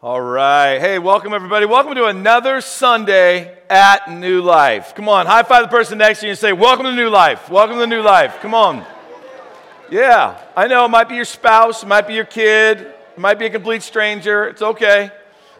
All right. Hey, welcome everybody. Welcome to another Sunday at New Life. Come on, high five the person next to you and say, Welcome to New Life. Welcome to New Life. Come on. Yeah, I know it might be your spouse, it might be your kid, it might be a complete stranger. It's okay.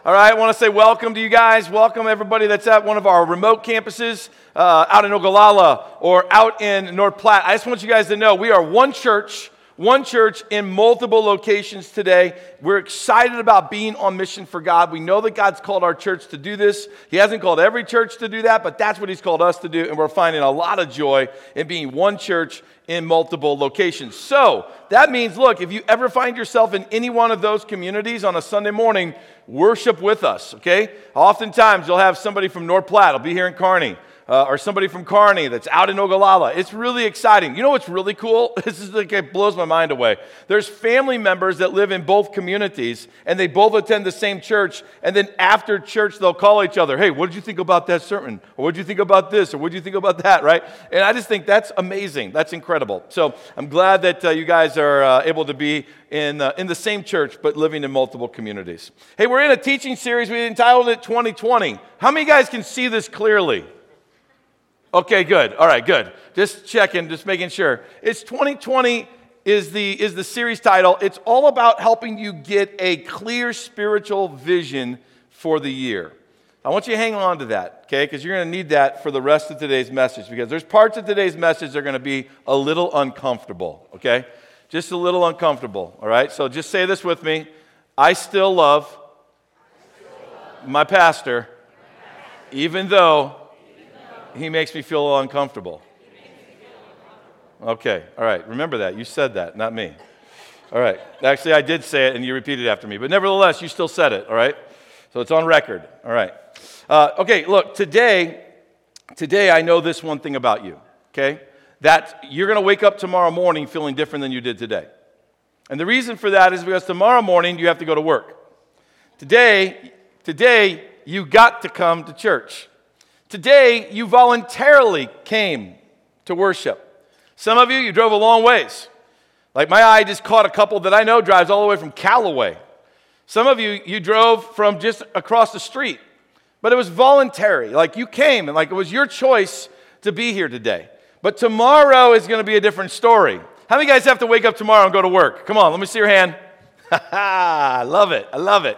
All right, I want to say welcome to you guys. Welcome everybody that's at one of our remote campuses uh, out in Ogallala or out in North Platte. I just want you guys to know we are one church one church in multiple locations today. We're excited about being on mission for God. We know that God's called our church to do this. He hasn't called every church to do that, but that's what He's called us to do. And we're finding a lot of joy in being one church in multiple locations. So that means, look, if you ever find yourself in any one of those communities on a Sunday morning, worship with us, okay? Oftentimes you'll have somebody from North Platte, I'll be here in Kearney uh, or somebody from Kearney that's out in Ogallala. It's really exciting. You know what's really cool? This is like, it blows my mind away. There's family members that live in both communities and they both attend the same church. And then after church, they'll call each other, hey, what did you think about that sermon? Or what did you think about this? Or what did you think about that, right? And I just think that's amazing. That's incredible. So I'm glad that uh, you guys are uh, able to be in, uh, in the same church, but living in multiple communities. Hey, we're in a teaching series. We entitled it 2020. How many guys can see this clearly? Okay, good. All right, good. Just checking, just making sure. It's 2020 is the, is the series title. It's all about helping you get a clear spiritual vision for the year. I want you to hang on to that, okay? Because you're going to need that for the rest of today's message because there's parts of today's message that are going to be a little uncomfortable, okay? Just a little uncomfortable, all right? So just say this with me I still love, I still love my pastor, even though he makes me feel uncomfortable. Okay, all right. Remember that. You said that, not me. All right. Actually, I did say it and you repeated after me, but nevertheless, you still said it, all right? So it's on record, all right. Uh, okay, look, today, today I know this one thing about you, okay? That you're going to wake up tomorrow morning feeling different than you did today. And the reason for that is because tomorrow morning you have to go to work. Today, today you got to come to church. Today, you voluntarily came to worship. Some of you, you drove a long ways. Like my eye just caught a couple that I know drives all the way from Callaway. Some of you, you drove from just across the street, but it was voluntary. Like you came and like it was your choice to be here today. But tomorrow is going to be a different story. How many guys have to wake up tomorrow and go to work? Come on, let me see your hand. I love it. I love it.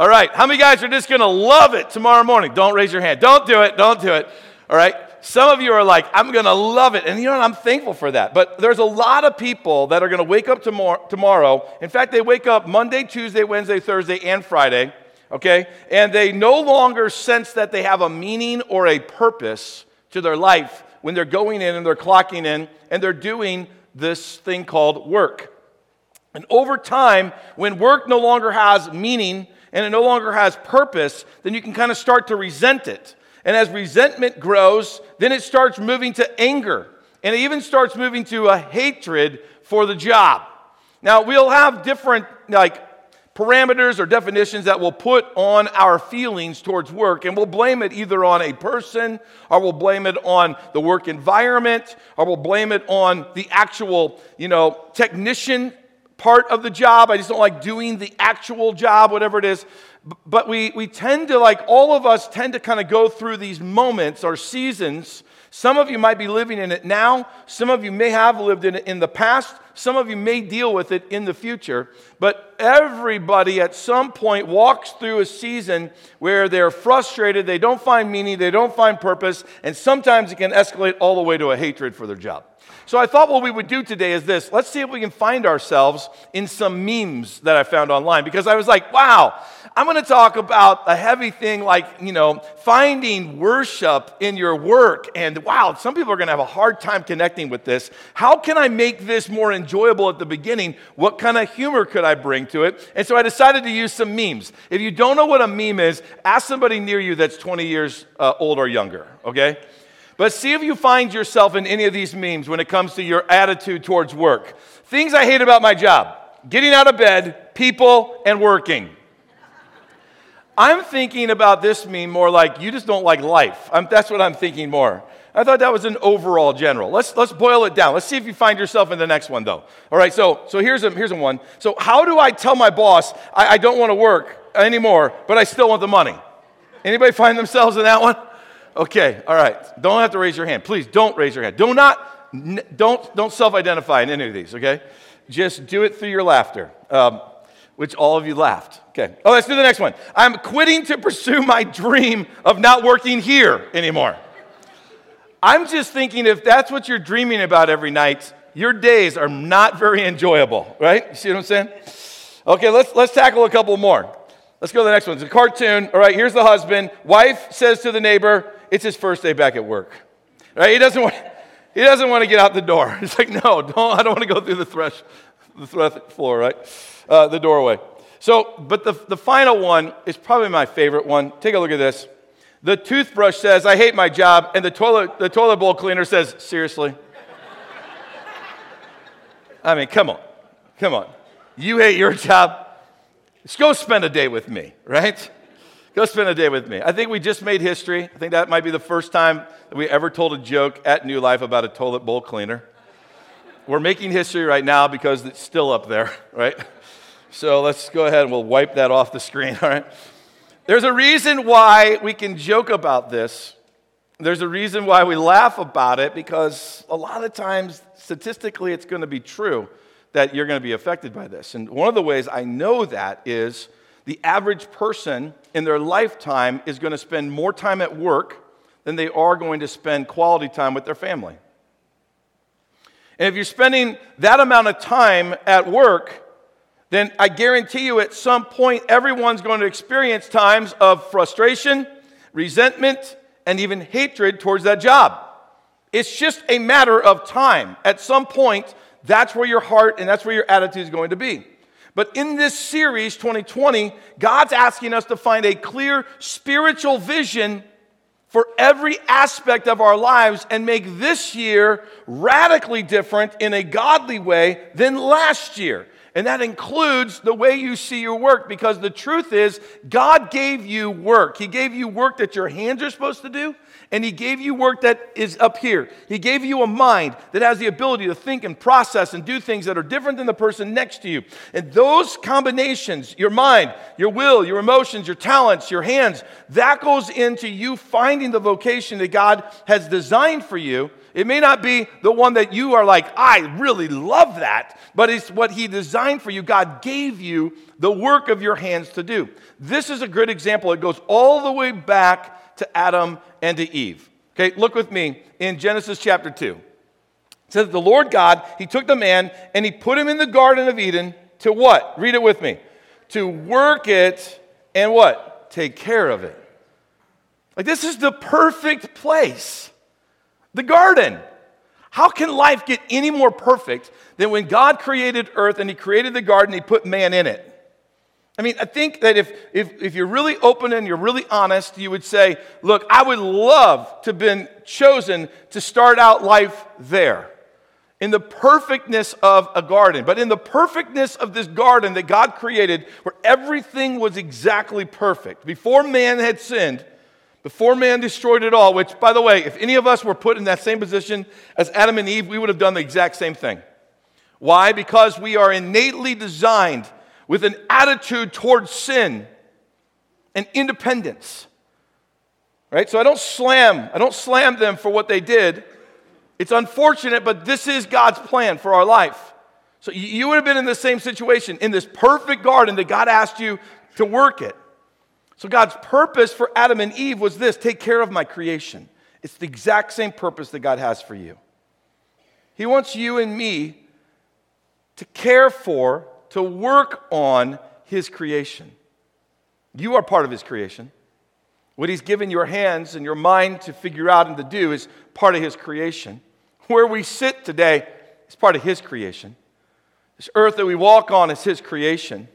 All right. How many guys are just going to love it tomorrow morning? Don't raise your hand. Don't do it. Don't do it. All right. Some of you are like, I'm going to love it. And you know what? I'm thankful for that. But there's a lot of people that are going to wake up tomorrow, tomorrow. In fact, they wake up Monday, Tuesday, Wednesday, Thursday, and Friday. Okay. And they no longer sense that they have a meaning or a purpose to their life when they're going in and they're clocking in and they're doing this thing called work. And over time, when work no longer has meaning, and it no longer has purpose, then you can kind of start to resent it. And as resentment grows, then it starts moving to anger. And it even starts moving to a hatred for the job. Now, we'll have different, like, parameters or definitions that we'll put on our feelings towards work, and we'll blame it either on a person, or we'll blame it on the work environment, or we'll blame it on the actual, you know, technician part of the job. I just don't like doing the actual job, whatever it is. But we, we tend to, like, all of us tend to kind of go through these moments or seasons. Some of you might be living in it now. Some of you may have lived in it in the past. Some of you may deal with it in the future. But everybody at some point walks through a season where they're frustrated, they don't find meaning, they don't find purpose, and sometimes it can escalate all the way to a hatred for their job. So I thought what we would do today is this. Let's see if we can find ourselves in some memes that I found online because I was like, wow, I'm going to talk about a heavy thing like, you know, finding worship in your work. And wow, some people are going to have a hard time connecting with this. How can I make this more enjoyable at the beginning? What kind of humor could I bring to it? And so I decided to use some memes. If you don't know what a meme is, ask somebody near you that's 20 years uh, old or younger, okay? But see if you find yourself in any of these memes when it comes to your attitude towards work. Things I hate about my job getting out of bed, people, and working. I'm thinking about this meme more like you just don't like life. I'm, that's what I'm thinking more. I thought that was an overall general. Let's, let's boil it down. Let's see if you find yourself in the next one, though. All right, so, so here's, a, here's a one. So, how do I tell my boss I, I don't want to work anymore, but I still want the money. Anybody find themselves in that one? Okay, all right. Don't have to raise your hand. Please don't raise your hand. Do not, don't, don't self identify in any of these, okay? Just do it through your laughter, um, which all of you laughed. Okay. Oh, let's do the next one. I'm quitting to pursue my dream of not working here anymore. I'm just thinking if that's what you're dreaming about every night, your days are not very enjoyable, right? You see what I'm saying? Okay, let's, let's tackle a couple more. Let's go to the next one. It's a cartoon. All right, here's the husband. Wife says to the neighbor, it's his first day back at work. Right? He doesn't want, he doesn't want to get out the door. He's like, no, don't, I don't want to go through the thresh, the thresh floor, right? Uh, the doorway. So, but the, the final one is probably my favorite one. Take a look at this. The toothbrush says, I hate my job, and the toilet, the toilet bowl cleaner says, seriously? I mean, come on. Come on. You hate your job? Just go spend a day with me, right? Go spend a day with me. I think we just made history. I think that might be the first time that we ever told a joke at New Life about a toilet bowl cleaner. We're making history right now because it's still up there, right? So let's go ahead and we'll wipe that off the screen, all right? There's a reason why we can joke about this. There's a reason why we laugh about it because a lot of times, statistically, it's going to be true that you're going to be affected by this. And one of the ways I know that is the average person in their lifetime is going to spend more time at work than they are going to spend quality time with their family. And if you're spending that amount of time at work, then I guarantee you at some point everyone's going to experience times of frustration, resentment, and even hatred towards that job. It's just a matter of time. At some point, that's where your heart and that's where your attitude is going to be. But in this series, 2020, God's asking us to find a clear spiritual vision for every aspect of our lives and make this year radically different in a godly way than last year. And that includes the way you see your work because the truth is, God gave you work. He gave you work that your hands are supposed to do, and He gave you work that is up here. He gave you a mind that has the ability to think and process and do things that are different than the person next to you. And those combinations, your mind, your will, your emotions, your talents, your hands, that goes into you finding the vocation that God has designed for you. It may not be the one that you are like, I really love that, but it's what He designed for you. God gave you the work of your hands to do. This is a good example. It goes all the way back to Adam and to Eve. Okay, look with me in Genesis chapter 2. It says, The Lord God, He took the man and He put him in the Garden of Eden to what? Read it with me. To work it and what? Take care of it. Like, this is the perfect place. The garden. How can life get any more perfect than when God created earth and He created the garden, He put man in it? I mean, I think that if, if, if you're really open and you're really honest, you would say, Look, I would love to have been chosen to start out life there in the perfectness of a garden, but in the perfectness of this garden that God created, where everything was exactly perfect. Before man had sinned, before man destroyed it all, which, by the way, if any of us were put in that same position as Adam and Eve, we would have done the exact same thing. Why? Because we are innately designed with an attitude towards sin and independence. Right? So I don't slam, I don't slam them for what they did. It's unfortunate, but this is God's plan for our life. So you would have been in the same situation in this perfect garden that God asked you to work it. So God's purpose for Adam and Eve was this take care of my creation. It's the exact same purpose that God has for you. He wants you and me to care for to work on His creation. You are part of His creation. What He's given your hands and your mind to figure out and to do is part of His creation. Where we sit today is part of His creation. This earth that we walk on is His creation.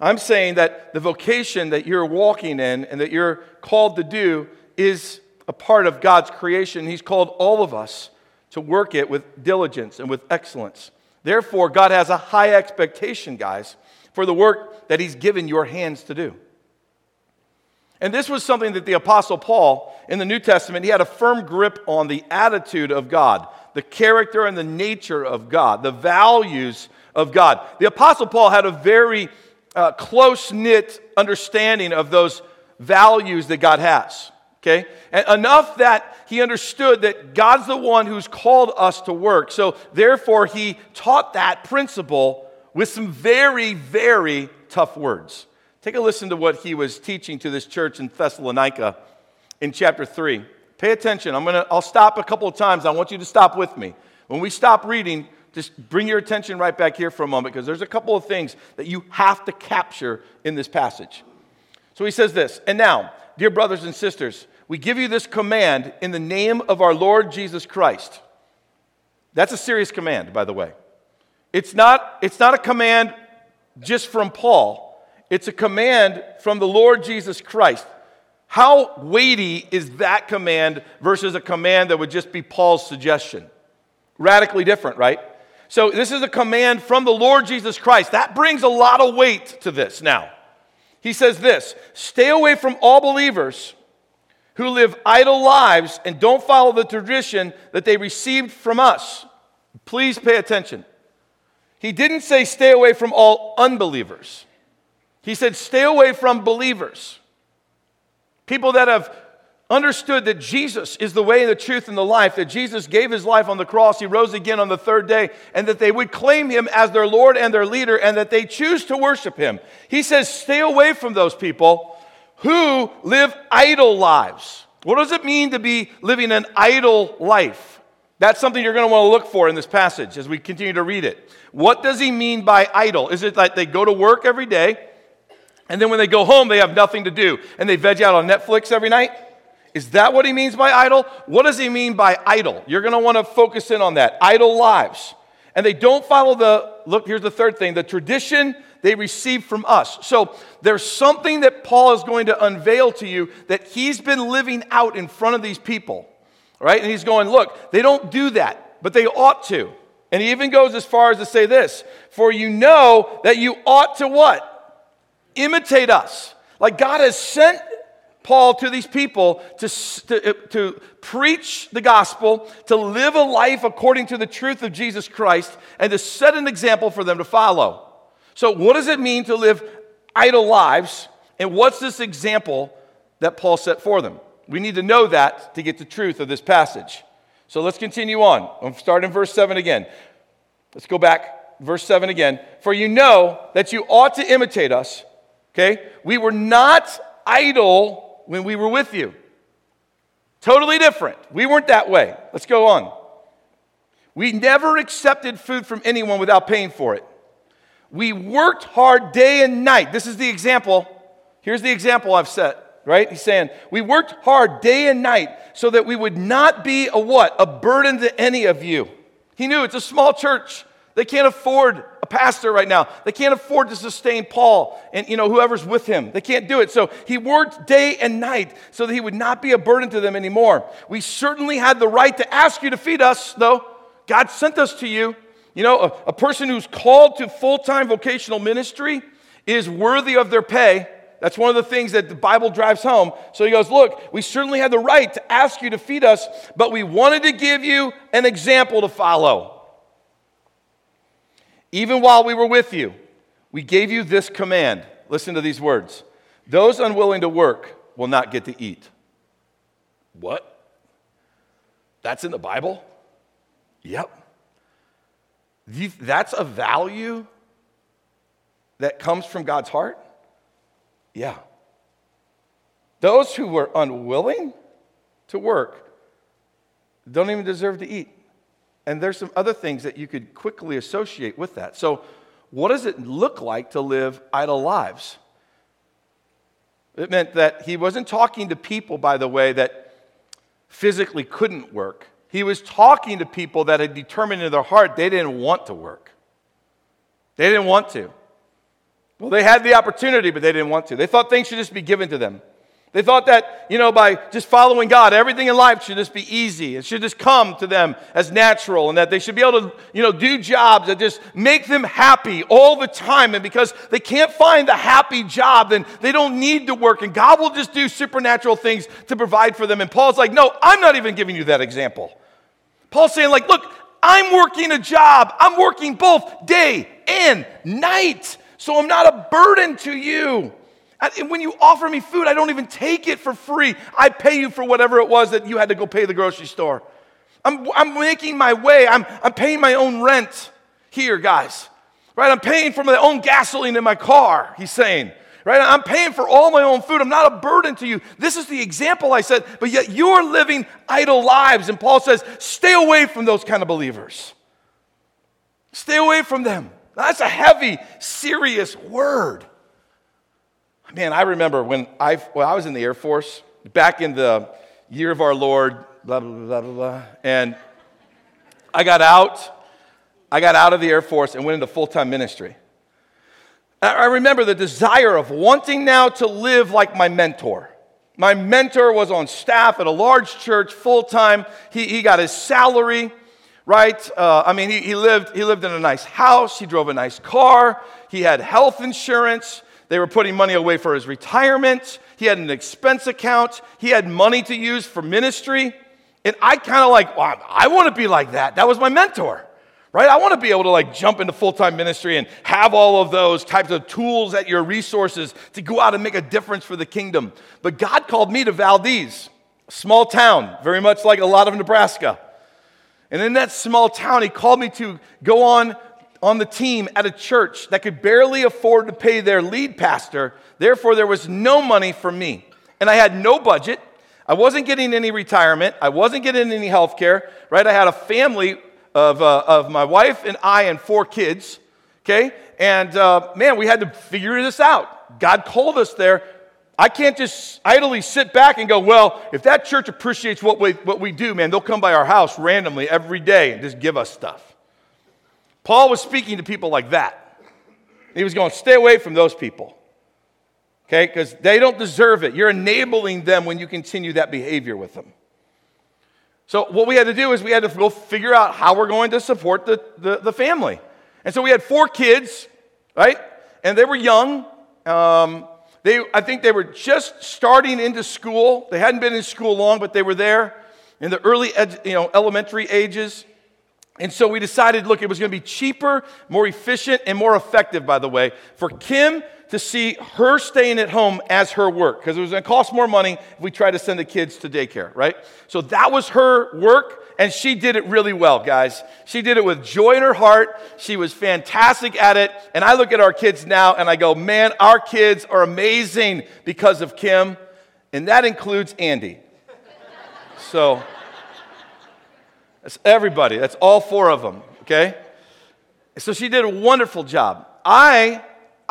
I'm saying that the vocation that you're walking in and that you're called to do is a part of God's creation. He's called all of us to work it with diligence and with excellence. Therefore, God has a high expectation, guys, for the work that He's given your hands to do. And this was something that the Apostle Paul in the New Testament, he had a firm grip on the attitude of God, the character and the nature of God, the values of God. The Apostle Paul had a very uh, close knit understanding of those values that God has. Okay? And enough that he understood that God's the one who's called us to work. So therefore, he taught that principle with some very, very tough words. Take a listen to what he was teaching to this church in Thessalonica in chapter 3. Pay attention. I'm gonna, I'll stop a couple of times. I want you to stop with me. When we stop reading, just bring your attention right back here for a moment because there's a couple of things that you have to capture in this passage. So he says this, and now, dear brothers and sisters, we give you this command in the name of our Lord Jesus Christ. That's a serious command, by the way. It's not, it's not a command just from Paul, it's a command from the Lord Jesus Christ. How weighty is that command versus a command that would just be Paul's suggestion? Radically different, right? So, this is a command from the Lord Jesus Christ. That brings a lot of weight to this now. He says this Stay away from all believers who live idle lives and don't follow the tradition that they received from us. Please pay attention. He didn't say stay away from all unbelievers, he said stay away from believers. People that have understood that Jesus is the way, the truth, and the life, that Jesus gave his life on the cross, he rose again on the third day, and that they would claim him as their Lord and their leader, and that they choose to worship him. He says, stay away from those people who live idle lives. What does it mean to be living an idle life? That's something you're going to want to look for in this passage as we continue to read it. What does he mean by idle? Is it like they go to work every day, and then when they go home, they have nothing to do, and they veg out on Netflix every night? Is that what he means by idle? What does he mean by idle? You're going to want to focus in on that. Idle lives. And they don't follow the, look, here's the third thing the tradition they received from us. So there's something that Paul is going to unveil to you that he's been living out in front of these people, right? And he's going, look, they don't do that, but they ought to. And he even goes as far as to say this For you know that you ought to what? Imitate us. Like God has sent Paul to these people to, to, uh, to, preach the gospel, to live a life according to the truth of Jesus Christ, and to set an example for them to follow. So, what does it mean to live idle lives? And what's this example that Paul set for them? We need to know that to get the truth of this passage. So let's continue on. I'll start in verse 7 again. Let's go back, verse 7 again. For you know that you ought to imitate us, okay? We were not idle when we were with you. Totally different. We weren't that way. Let's go on. We never accepted food from anyone without paying for it. We worked hard day and night. This is the example. Here's the example I've set, right? He's saying, We worked hard day and night so that we would not be a what? A burden to any of you. He knew it's a small church. They can't afford a pastor right now. They can't afford to sustain Paul and you know whoever's with him. They can't do it. So he worked day and night so that he would not be a burden to them anymore. We certainly had the right to ask you to feed us, though. God sent us to you. You know, a, a person who's called to full-time vocational ministry is worthy of their pay. That's one of the things that the Bible drives home. So he goes, Look, we certainly had the right to ask you to feed us, but we wanted to give you an example to follow. Even while we were with you, we gave you this command. Listen to these words Those unwilling to work will not get to eat. What? That's in the Bible? Yep. That's a value that comes from God's heart? Yeah. Those who were unwilling to work don't even deserve to eat. And there's some other things that you could quickly associate with that. So, what does it look like to live idle lives? It meant that he wasn't talking to people, by the way, that physically couldn't work. He was talking to people that had determined in their heart they didn't want to work. They didn't want to. Well, they had the opportunity, but they didn't want to. They thought things should just be given to them. They thought that, you know, by just following God, everything in life should just be easy. It should just come to them as natural and that they should be able to, you know, do jobs that just make them happy all the time. And because they can't find the happy job, then they don't need to work. And God will just do supernatural things to provide for them. And Paul's like, no, I'm not even giving you that example. Paul's saying, like, look, I'm working a job. I'm working both day and night so I'm not a burden to you. And when you offer me food, I don't even take it for free. I pay you for whatever it was that you had to go pay the grocery store. I'm, I'm making my way. I'm, I'm paying my own rent here, guys. Right? I'm paying for my own gasoline in my car, he's saying. Right? I'm paying for all my own food. I'm not a burden to you. This is the example I said, but yet you are living idle lives. And Paul says, stay away from those kind of believers. Stay away from them. That's a heavy, serious word. Man, I remember when I, well, I was in the Air Force back in the year of our Lord, blah, blah, blah, blah, blah. And I got out. I got out of the Air Force and went into full time ministry. I remember the desire of wanting now to live like my mentor. My mentor was on staff at a large church full time. He, he got his salary, right? Uh, I mean, he, he, lived, he lived in a nice house, he drove a nice car, he had health insurance. They were putting money away for his retirement. He had an expense account. He had money to use for ministry. And I kind of like, well, I want to be like that. That was my mentor, right? I want to be able to like jump into full time ministry and have all of those types of tools at your resources to go out and make a difference for the kingdom. But God called me to Valdez, small town, very much like a lot of Nebraska. And in that small town, He called me to go on on the team at a church that could barely afford to pay their lead pastor. Therefore, there was no money for me. And I had no budget. I wasn't getting any retirement. I wasn't getting any health care, right? I had a family of, uh, of my wife and I and four kids, okay? And uh, man, we had to figure this out. God called us there. I can't just idly sit back and go, well, if that church appreciates what we, what we do, man, they'll come by our house randomly every day and just give us stuff. Paul was speaking to people like that. He was going, stay away from those people. Okay? Because they don't deserve it. You're enabling them when you continue that behavior with them. So, what we had to do is we had to go figure out how we're going to support the, the, the family. And so, we had four kids, right? And they were young. Um, they, I think they were just starting into school. They hadn't been in school long, but they were there in the early ed, you know, elementary ages. And so we decided, look, it was going to be cheaper, more efficient, and more effective, by the way, for Kim to see her staying at home as her work, because it was going to cost more money if we tried to send the kids to daycare, right? So that was her work, and she did it really well, guys. She did it with joy in her heart. She was fantastic at it. And I look at our kids now and I go, man, our kids are amazing because of Kim. And that includes Andy. So. That's everybody. That's all four of them, okay? So she did a wonderful job. I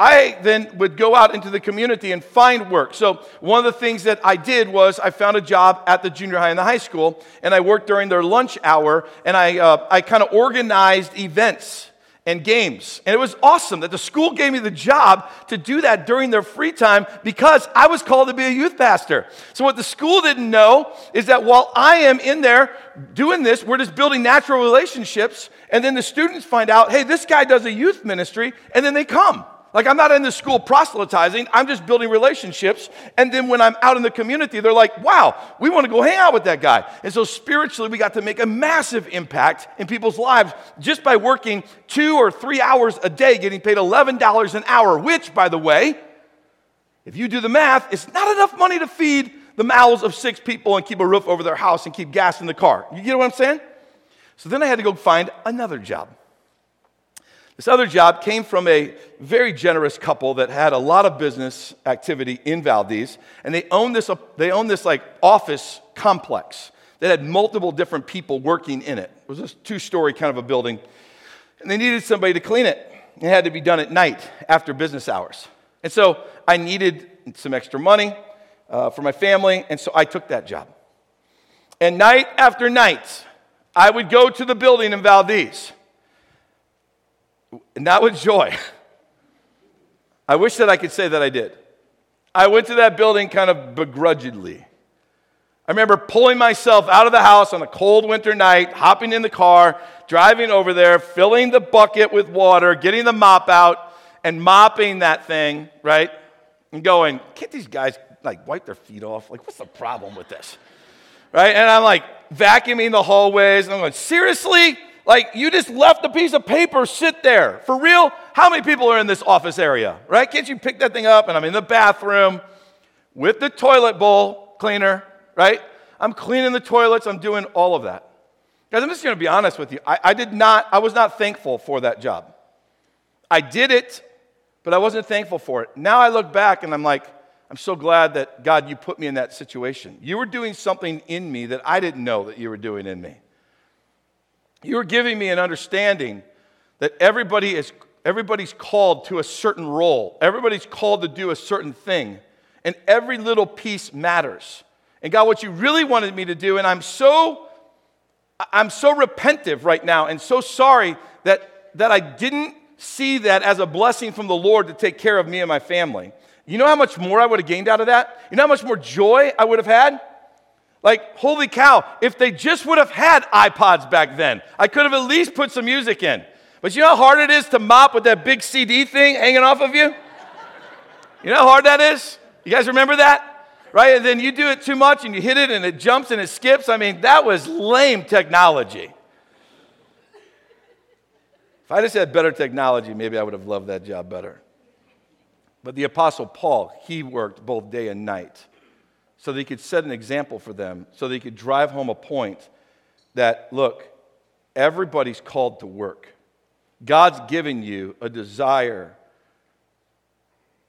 I then would go out into the community and find work. So, one of the things that I did was I found a job at the junior high and the high school, and I worked during their lunch hour, and I, uh, I kind of organized events and games. And it was awesome that the school gave me the job to do that during their free time because I was called to be a youth pastor. So, what the school didn't know is that while I am in there doing this, we're just building natural relationships. And then the students find out, hey, this guy does a youth ministry, and then they come. Like, I'm not in the school proselytizing, I'm just building relationships. And then when I'm out in the community, they're like, wow, we want to go hang out with that guy. And so, spiritually, we got to make a massive impact in people's lives just by working two or three hours a day, getting paid $11 an hour, which, by the way, if you do the math, it's not enough money to feed the mouths of six people and keep a roof over their house and keep gas in the car. You get what I'm saying? So then I had to go find another job. This other job came from a very generous couple that had a lot of business activity in Valdez, and they owned this, they owned this like office complex that had multiple different people working in it. It was a two-story kind of a building, and they needed somebody to clean it. It had to be done at night after business hours, and so I needed some extra money uh, for my family, and so I took that job. And night after night, I would go to the building in Valdez not with joy. I wish that I could say that I did. I went to that building kind of begrudgingly. I remember pulling myself out of the house on a cold winter night, hopping in the car, driving over there, filling the bucket with water, getting the mop out, and mopping that thing, right? And going, can't these guys like wipe their feet off? Like, what's the problem with this? Right? And I'm like vacuuming the hallways, and I'm going, seriously? Like you just left a piece of paper sit there. For real? How many people are in this office area, right? Can't you pick that thing up? And I'm in the bathroom with the toilet bowl cleaner, right? I'm cleaning the toilets, I'm doing all of that. Guys, I'm just gonna be honest with you. I, I did not, I was not thankful for that job. I did it, but I wasn't thankful for it. Now I look back and I'm like, I'm so glad that God, you put me in that situation. You were doing something in me that I didn't know that you were doing in me. You were giving me an understanding that everybody is, everybody's called to a certain role, everybody's called to do a certain thing, and every little piece matters. And God, what you really wanted me to do, and I'm so I'm so repentive right now and so sorry that, that I didn't see that as a blessing from the Lord to take care of me and my family. You know how much more I would have gained out of that? You know how much more joy I would have had? Like, holy cow, if they just would have had iPods back then, I could have at least put some music in. But you know how hard it is to mop with that big CD thing hanging off of you? You know how hard that is? You guys remember that? Right? And then you do it too much and you hit it and it jumps and it skips. I mean, that was lame technology. If I just had better technology, maybe I would have loved that job better. But the Apostle Paul, he worked both day and night so that he could set an example for them, so that he could drive home a point that, look, everybody's called to work. God's given you a desire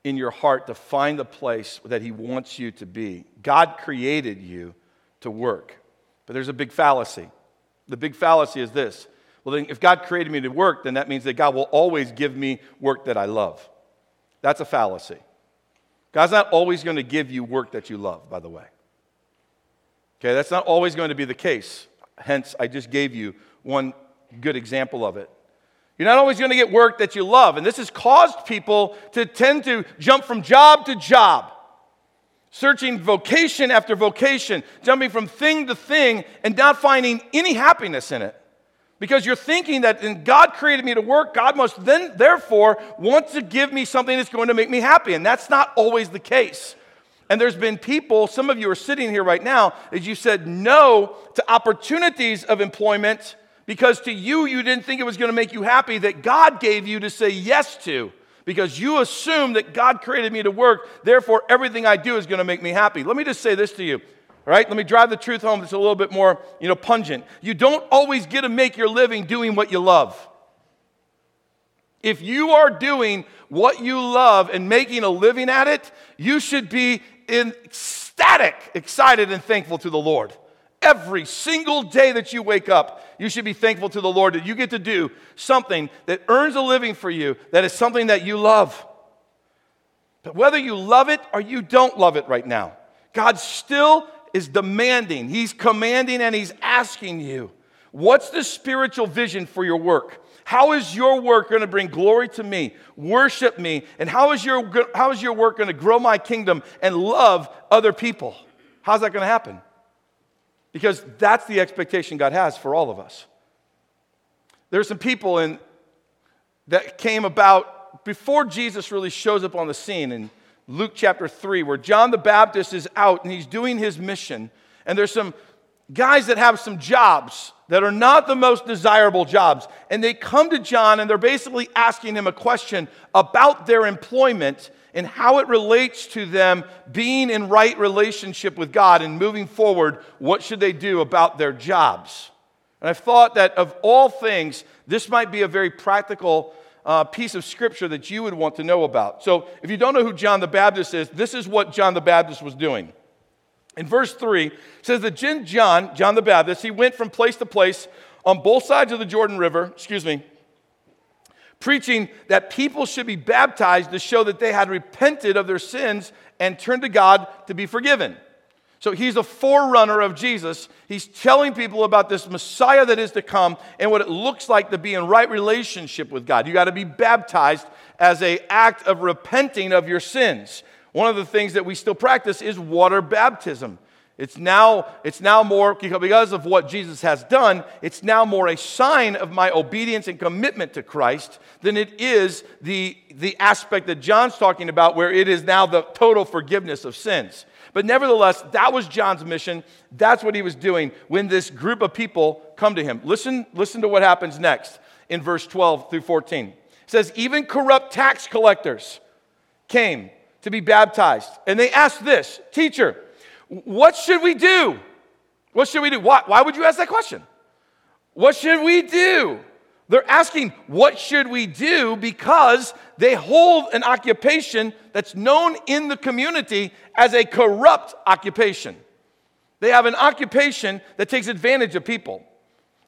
in your heart to find the place that he wants you to be. God created you to work. But there's a big fallacy. The big fallacy is this well, then if God created me to work, then that means that God will always give me work that I love. That's a fallacy. God's not always going to give you work that you love, by the way. Okay, that's not always going to be the case. Hence, I just gave you one good example of it. You're not always going to get work that you love. And this has caused people to tend to jump from job to job, searching vocation after vocation, jumping from thing to thing, and not finding any happiness in it. Because you're thinking that God created me to work, God must then, therefore, want to give me something that's going to make me happy. And that's not always the case. And there's been people, some of you are sitting here right now, as you said no to opportunities of employment because to you, you didn't think it was going to make you happy that God gave you to say yes to. Because you assume that God created me to work, therefore everything I do is going to make me happy. Let me just say this to you. All right, let me drive the truth home that's a little bit more, you know, pungent. You don't always get to make your living doing what you love. If you are doing what you love and making a living at it, you should be ecstatic, excited, and thankful to the Lord. Every single day that you wake up, you should be thankful to the Lord that you get to do something that earns a living for you, that is something that you love. But whether you love it or you don't love it right now, God still is demanding, He's commanding, and He's asking you, what's the spiritual vision for your work? How is your work going to bring glory to me, worship me, and how is your, how is your work going to grow my kingdom and love other people? How's that going to happen? Because that's the expectation God has for all of us. There's some people in, that came about before Jesus really shows up on the scene. And Luke chapter 3, where John the Baptist is out and he's doing his mission. And there's some guys that have some jobs that are not the most desirable jobs. And they come to John and they're basically asking him a question about their employment and how it relates to them being in right relationship with God and moving forward. What should they do about their jobs? And I thought that of all things, this might be a very practical uh, piece of scripture that you would want to know about. So, if you don't know who John the Baptist is, this is what John the Baptist was doing. In verse 3, it says that John, John the Baptist, he went from place to place on both sides of the Jordan River, excuse me, preaching that people should be baptized to show that they had repented of their sins and turned to God to be forgiven. So he's a forerunner of Jesus. He's telling people about this Messiah that is to come and what it looks like to be in right relationship with God. You got to be baptized as a act of repenting of your sins. One of the things that we still practice is water baptism. It's now, it's now more, because of what Jesus has done, it's now more a sign of my obedience and commitment to Christ than it is the, the aspect that John's talking about, where it is now the total forgiveness of sins. But nevertheless, that was John's mission. That's what he was doing when this group of people come to him. Listen, listen to what happens next in verse 12 through 14. It says, Even corrupt tax collectors came to be baptized. And they asked this Teacher, what should we do? What should we do? Why, why would you ask that question? What should we do? They're asking, what should we do? Because they hold an occupation that's known in the community as a corrupt occupation. They have an occupation that takes advantage of people,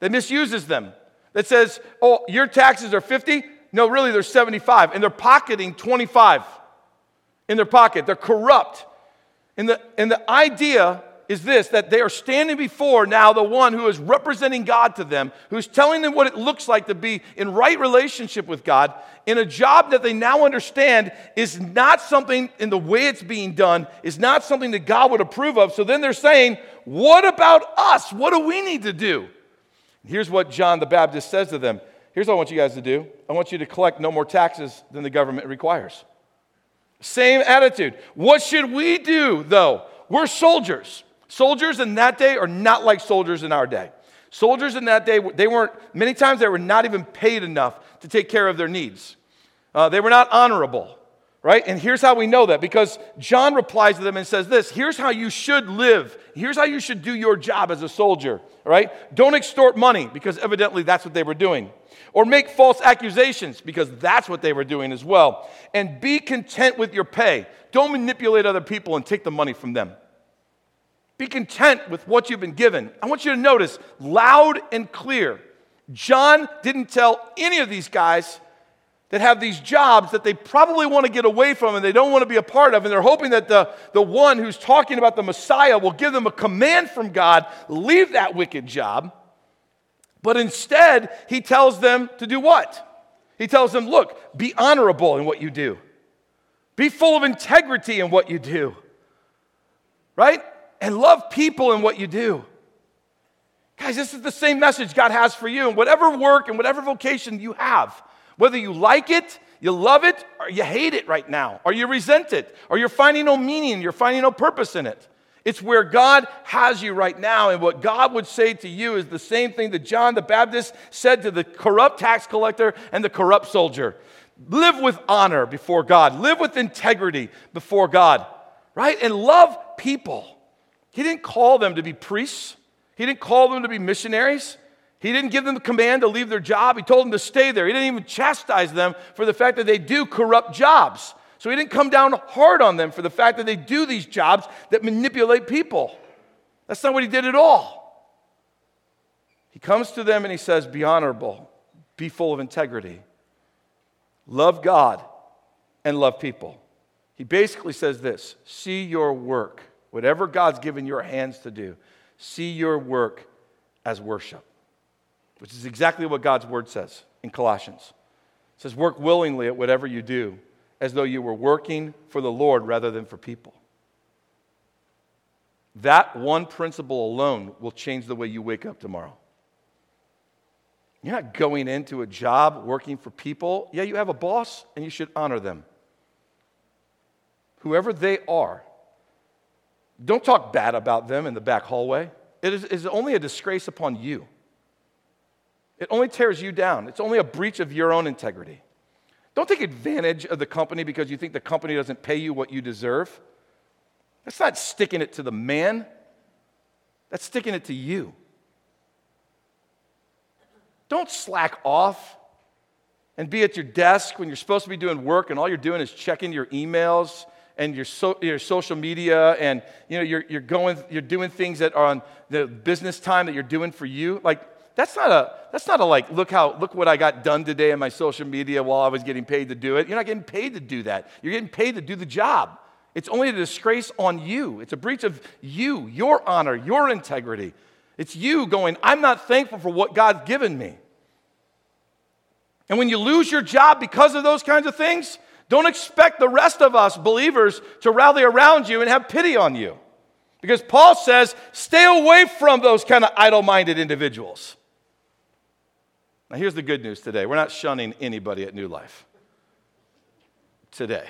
that misuses them, that says, oh, your taxes are 50? No, really, they're 75. And they're pocketing 25 in their pocket. They're corrupt. And the, and the idea is this that they are standing before now the one who is representing God to them, who's telling them what it looks like to be in right relationship with God, in a job that they now understand is not something in the way it's being done, is not something that God would approve of. So then they're saying, What about us? What do we need to do? Here's what John the Baptist says to them Here's what I want you guys to do I want you to collect no more taxes than the government requires. Same attitude. What should we do, though? We're soldiers. Soldiers in that day are not like soldiers in our day. Soldiers in that day, they weren't, many times they were not even paid enough to take care of their needs. Uh, they were not honorable, right? And here's how we know that because John replies to them and says this here's how you should live. Here's how you should do your job as a soldier, right? Don't extort money because evidently that's what they were doing or make false accusations, because that's what they were doing as well. And be content with your pay. Don't manipulate other people and take the money from them. Be content with what you've been given. I want you to notice loud and clear. John didn't tell any of these guys that have these jobs that they probably want to get away from and they don't want to be a part of, and they're hoping that the, the one who's talking about the Messiah will give them a command from God leave that wicked job but instead, he tells them to do what? He tells them, look, be honorable in what you do, be full of integrity in what you do, right? And love people in what you do. Guys, this is the same message God has for you in whatever work and whatever vocation you have. Whether you like it, you love it, or you hate it right now, or you resent it, or you're finding no meaning, you're finding no purpose in it. It's where God has you right now. And what God would say to you is the same thing that John the Baptist said to the corrupt tax collector and the corrupt soldier live with honor before God, live with integrity before God, right? And love people. He didn't call them to be priests, He didn't call them to be missionaries. He didn't give them the command to leave their job. He told them to stay there. He didn't even chastise them for the fact that they do corrupt jobs. So he didn't come down hard on them for the fact that they do these jobs that manipulate people. That's not what he did at all. He comes to them and he says, Be honorable, be full of integrity, love God, and love people. He basically says this see your work, whatever God's given your hands to do, see your work as worship, which is exactly what God's word says in Colossians. It says, Work willingly at whatever you do as though you were working for the Lord rather than for people. That one principle alone will change the way you wake up tomorrow. You're not going into a job working for people. Yeah, you have a boss and you should honor them. Whoever they are, don't talk bad about them in the back hallway. It is, is only a disgrace upon you. It only tears you down. It's only a breach of your own integrity. Don't take advantage of the company because you think the company doesn't pay you what you deserve. That's not sticking it to the man, that's sticking it to you. Don't slack off and be at your desk when you're supposed to be doing work and all you're doing is checking your emails and your, so, your social media and you know, you're, you're, going, you're doing things that are on the business time that you're doing for you. Like, that's not a that's not a like look how look what i got done today on my social media while i was getting paid to do it. You're not getting paid to do that. You're getting paid to do the job. It's only a disgrace on you. It's a breach of you your honor your integrity. It's you going i'm not thankful for what god's given me. And when you lose your job because of those kinds of things don't expect the rest of us believers to rally around you and have pity on you Because Paul says, stay away from those kind of idle minded individuals. Now, here's the good news today we're not shunning anybody at New Life today.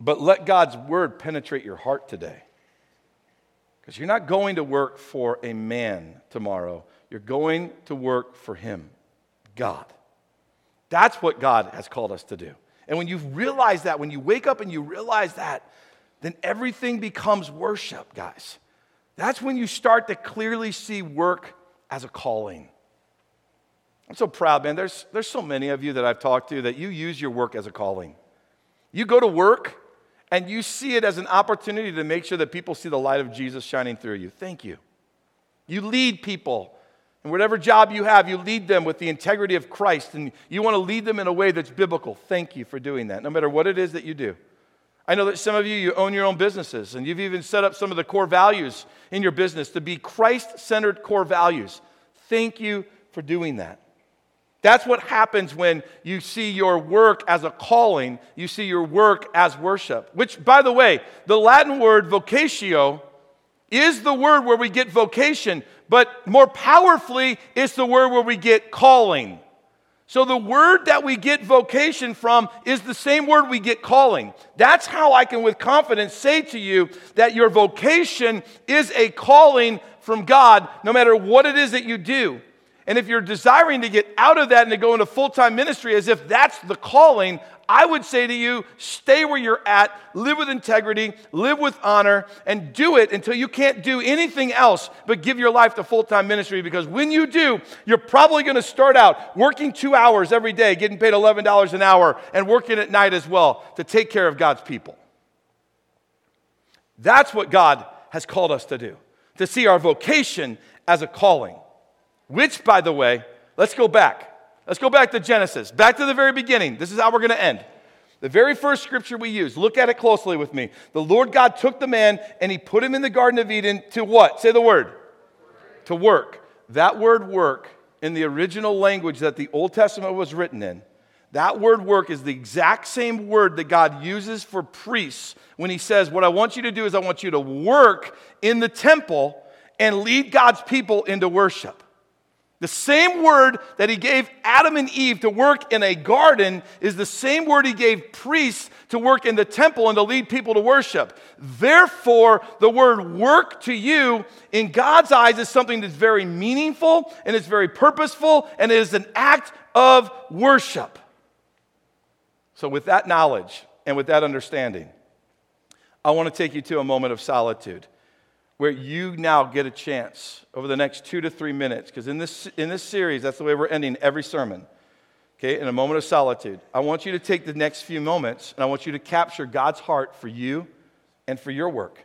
but let God's word penetrate your heart today. Because you're not going to work for a man tomorrow, you're going to work for Him, God. That's what God has called us to do. And when you realize that, when you wake up and you realize that, then everything becomes worship, guys. That's when you start to clearly see work as a calling. I'm so proud, man. There's, there's so many of you that I've talked to that you use your work as a calling. You go to work and you see it as an opportunity to make sure that people see the light of Jesus shining through you. Thank you. You lead people. And whatever job you have, you lead them with the integrity of Christ, and you want to lead them in a way that's biblical. Thank you for doing that, no matter what it is that you do. I know that some of you, you own your own businesses, and you've even set up some of the core values in your business to be Christ centered core values. Thank you for doing that. That's what happens when you see your work as a calling, you see your work as worship. Which, by the way, the Latin word vocatio is the word where we get vocation, but more powerfully, it's the word where we get calling. So the word that we get vocation from is the same word we get calling. That's how I can, with confidence, say to you that your vocation is a calling from God, no matter what it is that you do. And if you're desiring to get out of that and to go into full time ministry as if that's the calling, I would say to you, stay where you're at, live with integrity, live with honor, and do it until you can't do anything else but give your life to full time ministry. Because when you do, you're probably going to start out working two hours every day, getting paid $11 an hour, and working at night as well to take care of God's people. That's what God has called us to do, to see our vocation as a calling. Which, by the way, let's go back. Let's go back to Genesis, back to the very beginning. This is how we're going to end. The very first scripture we use, look at it closely with me. The Lord God took the man and he put him in the Garden of Eden to what? Say the word. To work. That word work in the original language that the Old Testament was written in, that word work is the exact same word that God uses for priests when he says, What I want you to do is I want you to work in the temple and lead God's people into worship. The same word that he gave Adam and Eve to work in a garden is the same word he gave priests to work in the temple and to lead people to worship. Therefore, the word work to you in God's eyes is something that's very meaningful and it's very purposeful and it is an act of worship. So, with that knowledge and with that understanding, I want to take you to a moment of solitude where you now get a chance over the next two to three minutes, because in this, in this series, that's the way we're ending every sermon. Okay, in a moment of solitude, I want you to take the next few moments and I want you to capture God's heart for you and for your work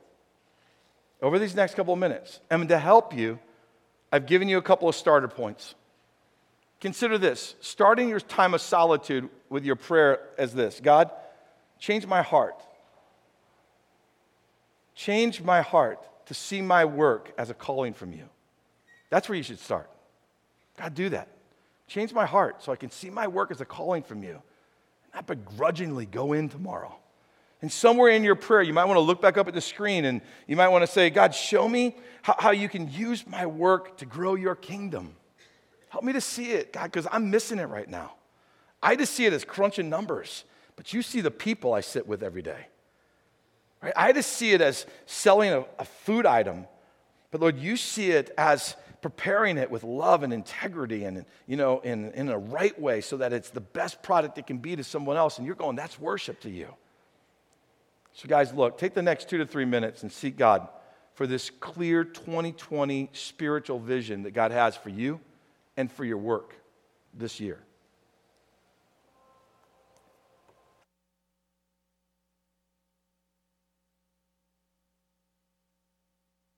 over these next couple of minutes. And to help you, I've given you a couple of starter points. Consider this starting your time of solitude with your prayer as this God, change my heart. Change my heart to see my work as a calling from you. That's where you should start. God, do that. Change my heart so I can see my work as a calling from you. Not begrudgingly go in tomorrow. And somewhere in your prayer, you might want to look back up at the screen and you might want to say, God, show me how, how you can use my work to grow your kingdom. Help me to see it, God, because I'm missing it right now. I just see it as crunching numbers, but you see the people I sit with every day. Right? I just see it as selling a, a food item, but Lord, you see it as preparing it with love and integrity and you know in, in a right way so that it's the best product it can be to someone else and you're going that's worship to you so guys look take the next two to three minutes and seek god for this clear 2020 spiritual vision that god has for you and for your work this year